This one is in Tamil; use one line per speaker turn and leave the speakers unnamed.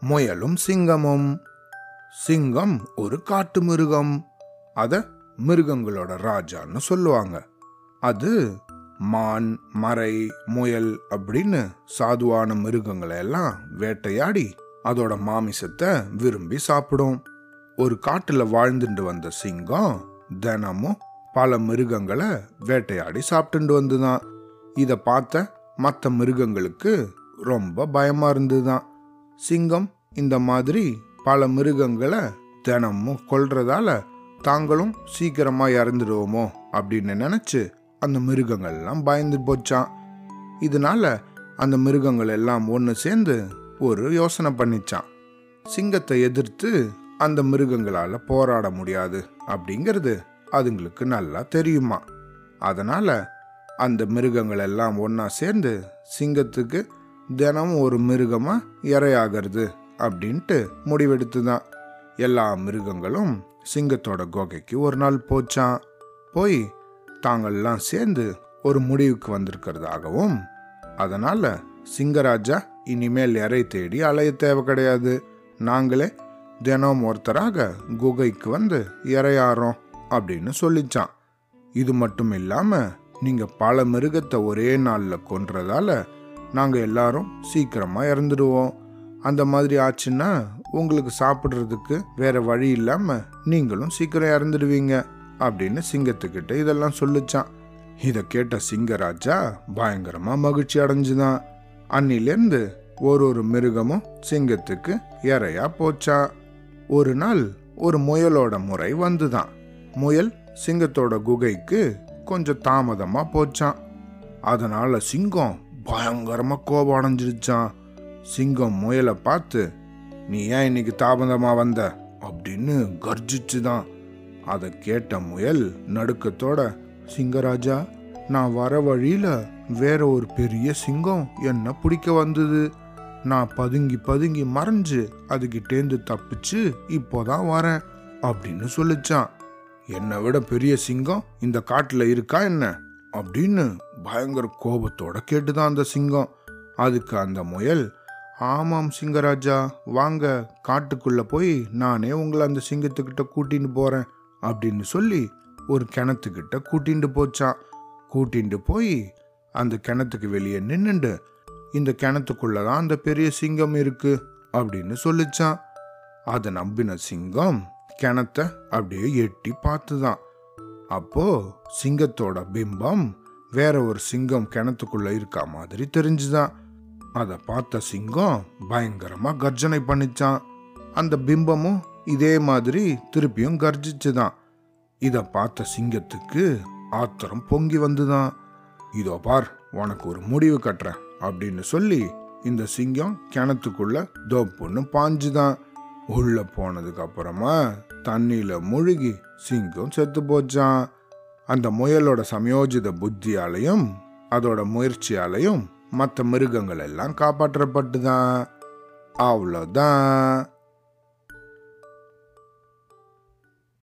முயலும் சிங்கமும். சிங்கம் ஒரு காட்டு மிருகம். அத மிருகங்களோட ராஜான்னு சொல்லுவாங்க. அது மான் மறை முயல் அப்படின்னு சாதுவான மிருகங்களை எல்லாம் வேட்டையாடி அதோட மாமிசத்தை விரும்பி சாப்பிடும். ஒரு காட்டுல வாழ்ந்துட்டு வந்த சிங்கம் தினமும் பல மிருகங்களை வேட்டையாடி சாப்பிட்டுட்டு வந்துதான். இதை பார்த்த மற்ற மிருகங்களுக்கு ரொம்ப பயமா இருந்துதான் சிங்கம் இந்த மாதிரி பல மிருகங்களை தினமும் கொல்றதால தாங்களும் சீக்கிரமா இறந்துடுவோமோ அப்படின்னு நினைச்சு அந்த மிருகங்கள்லாம் பயந்து போச்சான் இதனால அந்த மிருகங்கள் எல்லாம் ஒன்று சேர்ந்து ஒரு யோசனை பண்ணிச்சான் சிங்கத்தை எதிர்த்து அந்த மிருகங்களால் போராட முடியாது அப்படிங்கிறது அதுங்களுக்கு நல்லா தெரியுமா அதனால அந்த மிருகங்கள் எல்லாம் ஒன்றா சேர்ந்து சிங்கத்துக்கு தினமும் ஒரு மிருகமாக இரையாகிறது அப்படின்ட்டு முடிவெடுத்து தான் எல்லா மிருகங்களும் சிங்கத்தோட குகைக்கு ஒரு நாள் போச்சான் போய் தாங்கள்லாம் சேர்ந்து ஒரு முடிவுக்கு வந்திருக்கிறதாகவும் அதனால் சிங்கராஜா இனிமேல் இறை தேடி அலைய தேவை கிடையாது. நாங்களே தினம் ஒருத்தராக குகைக்கு வந்து இறையாறோம் அப்படின்னு சொல்லிச்சான் இது மட்டும் இல்லாமல் நீங்கள் பல மிருகத்தை ஒரே நாளில் கொன்றதால நாங்கள் எல்லாரும் சீக்கிரமாக இறந்துடுவோம். அந்த மாதிரி ஆச்சுன்னா உங்களுக்கு சாப்பிட்றதுக்கு வேற வழி இல்லாமல் நீங்களும் சீக்கிரம் இறந்துடுவீங்க அப்படின்னு சிங்கத்துக்கிட்ட இதெல்லாம் சொல்லிச்சான். இதை கேட்ட சிங்கராஜா பயங்கரமாக மகிழ்ச்சி அடைஞ்சுதான். அன்னிலேருந்து ஒரு ஒரு மிருகமும் சிங்கத்துக்கு இறையா போச்சா ஒரு நாள் ஒரு முயலோட முறை வந்துதான். முயல் சிங்கத்தோட குகைக்கு கொஞ்சம் தாமதமாக போச்சான். அதனால சிங்கம் பயங்கரமாக கோபம் அடைஞ்சிருச்சான் சிங்கம் முயலை பார்த்து நீ ஏன் இன்னைக்கு தாமதமாக வந்த? அப்படின்னு கர்ஜிச்சுதான். அதை கேட்ட முயல் நடுக்கத்தோட சிங்கராஜா நான் வர வழியில் வேற ஒரு பெரிய சிங்கம் என்ன பிடிக்க வந்தது? நான் பதுங்கி பதுங்கி மறைஞ்சு அதுகிட்டேந்து தப்பிச்சு இப்போதான் வரேன் அப்படின்னு சொல்லிச்சான். என்னை விட பெரிய சிங்கம் இந்த காட்டில் இருக்கா என்ன? அப்படின்னு பயங்கர கோபத்தோட கேட்டுதான் அந்த சிங்கம். அதுக்கு அந்த முயல் ஆமாம் சிங்கராஜா வாங்க காட்டுக்குள்ள போய் நானே உங்களை அந்த சிங்கத்துக்கிட்ட கூட்டின்னு போறேன் அப்படின்னு சொல்லி ஒரு கிணத்துக்கிட்ட கூட்டிட்டு போச்சான். கூட்டிட்டு போய் அந்த கிணத்துக்கு வெளியே நின்னுண்டு இந்த கிணத்துக்குள்ளதான் அந்த பெரிய சிங்கம் இருக்கு அப்படின்னு சொல்லிச்சான். அதை நம்பின சிங்கம் கிணத்த அப்படியே எட்டி பார்த்துதான். அப்போ சிங்கத்தோட பிம்பம் வேற ஒரு சிங்கம் கிணத்துக்குள்ள இருக்கா மாதிரி தெரிஞ்சுதான். அதை பார்த்த சிங்கம் பயங்கரமா கர்ஜனை பண்ணிச்சான். அந்த பிம்பமும் இதே மாதிரி திருப்பியும் கர்ஜிச்சுதான். இதை பார்த்த சிங்கத்துக்கு ஆத்திரம் பொங்கி வந்துதான். இதோ பார் உனக்கு ஒரு முடிவு கட்டுறேன் அப்படின்னு சொல்லி இந்த சிங்கம் கிணத்துக்குள்ள தோப்புன்னு பாஞ்சுதான். உள்ள போனதுக்கு அப்புறமா தண்ணியில முழுகி சிங்கம் செத்து போச்சான். அந்த முயலோட சமயோஜித புத்தியாலையும் அதோட முயற்சியாலையும் மற்ற மிருகங்கள் எல்லாம் காப்பாற்றப்பட்டுதான். அவ்வளோதான்